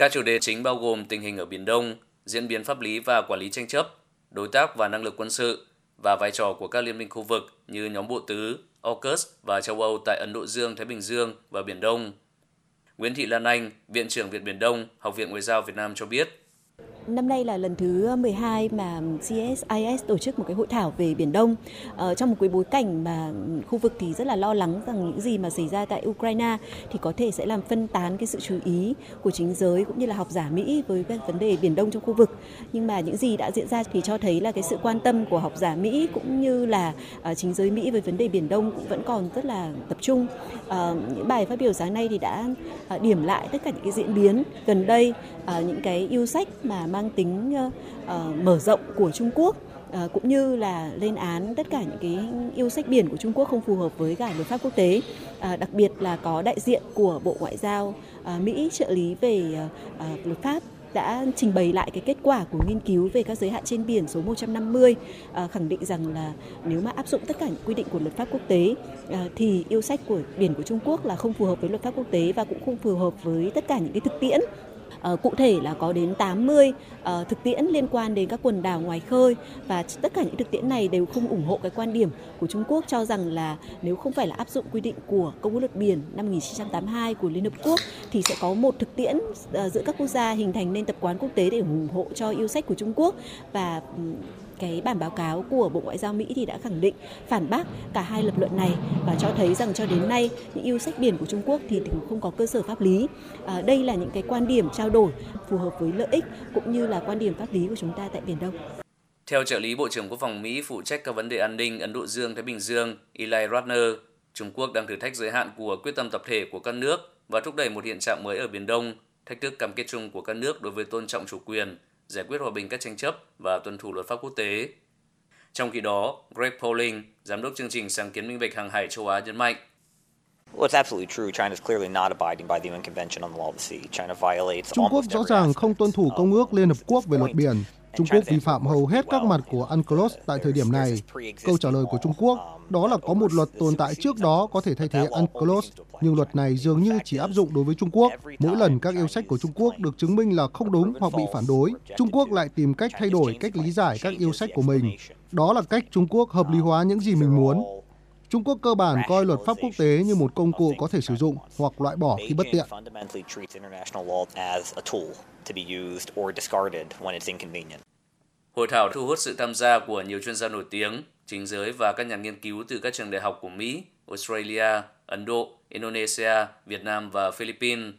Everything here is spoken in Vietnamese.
Các chủ đề chính bao gồm tình hình ở Biển Đông, diễn biến pháp lý và quản lý tranh chấp, đối tác và năng lực quân sự và vai trò của các liên minh khu vực như nhóm bộ tứ, AUKUS và châu Âu tại Ấn Độ Dương, Thái Bình Dương và Biển Đông. Nguyễn Thị Lan Anh, Viện trưởng Viện Biển Đông, Học viện Ngoại giao Việt Nam cho biết, Năm nay là lần thứ 12 mà CSIS tổ chức một cái hội thảo về Biển Đông ờ, trong một cái bối cảnh mà khu vực thì rất là lo lắng rằng những gì mà xảy ra tại Ukraine thì có thể sẽ làm phân tán cái sự chú ý của chính giới cũng như là học giả Mỹ với các vấn đề Biển Đông trong khu vực. Nhưng mà những gì đã diễn ra thì cho thấy là cái sự quan tâm của học giả Mỹ cũng như là ờ, chính giới Mỹ với vấn đề Biển Đông cũng vẫn còn rất là tập trung. Ờ, những bài phát biểu sáng nay thì đã ờ, điểm lại tất cả những cái diễn biến gần đây, ờ, những cái yêu sách mà mang tính uh, mở rộng của Trung Quốc uh, cũng như là lên án tất cả những cái yêu sách biển của Trung Quốc không phù hợp với cả luật pháp quốc tế. Uh, đặc biệt là có đại diện của Bộ Ngoại giao uh, Mỹ trợ lý về uh, luật pháp đã trình bày lại cái kết quả của nghiên cứu về các giới hạn trên biển số 150 à, khẳng định rằng là nếu mà áp dụng tất cả những quy định của luật pháp quốc tế à, thì yêu sách của biển của Trung Quốc là không phù hợp với luật pháp quốc tế và cũng không phù hợp với tất cả những cái thực tiễn Ờ, cụ thể là có đến 80 ờ, thực tiễn liên quan đến các quần đảo ngoài khơi và tất cả những thực tiễn này đều không ủng hộ cái quan điểm của Trung Quốc cho rằng là nếu không phải là áp dụng quy định của Công ước luật biển năm 1982 của Liên Hợp Quốc thì sẽ có một thực tiễn ờ, giữa các quốc gia hình thành nên tập quán quốc tế để ủng hộ cho yêu sách của Trung Quốc và cái bản báo cáo của Bộ Ngoại giao Mỹ thì đã khẳng định phản bác cả hai lập luận này và cho thấy rằng cho đến nay những yêu sách biển của Trung Quốc thì cũng không có cơ sở pháp lý. À, đây là những cái quan điểm trao đổi phù hợp với lợi ích cũng như là quan điểm pháp lý của chúng ta tại Biển Đông. Theo trợ lý Bộ trưởng Quốc phòng Mỹ phụ trách các vấn đề an ninh Ấn Độ Dương Thái Bình Dương, Eli Ratner, Trung Quốc đang thử thách giới hạn của quyết tâm tập thể của các nước và thúc đẩy một hiện trạng mới ở Biển Đông, thách thức cam kết chung của các nước đối với tôn trọng chủ quyền, giải quyết hòa bình các tranh chấp và tuân thủ luật pháp quốc tế. Trong khi đó, Greg Polling, giám đốc chương trình sáng kiến minh bạch hàng hải châu Á nhấn mạnh, Trung Quốc rõ ràng không tuân thủ Công ước Liên Hợp Quốc về luật biển. Trung Quốc vi phạm hầu hết các mặt của UNCLOS tại thời điểm này. Câu trả lời của Trung Quốc đó là có một luật tồn tại trước đó có thể thay thế UNCLOS, nhưng luật này dường như chỉ áp dụng đối với Trung Quốc. Mỗi lần các yêu sách của Trung Quốc được chứng minh là không đúng hoặc bị phản đối, Trung Quốc lại tìm cách thay đổi cách lý giải các yêu sách của mình. Đó là cách Trung Quốc hợp lý hóa những gì mình muốn. Trung Quốc cơ bản coi luật pháp quốc tế như một công cụ có thể sử dụng hoặc loại bỏ khi bất tiện. Hội thảo thu hút sự tham gia của nhiều chuyên gia nổi tiếng, chính giới và các nhà nghiên cứu từ các trường đại học của Mỹ, Australia, Ấn Độ, Indonesia, Việt Nam và Philippines.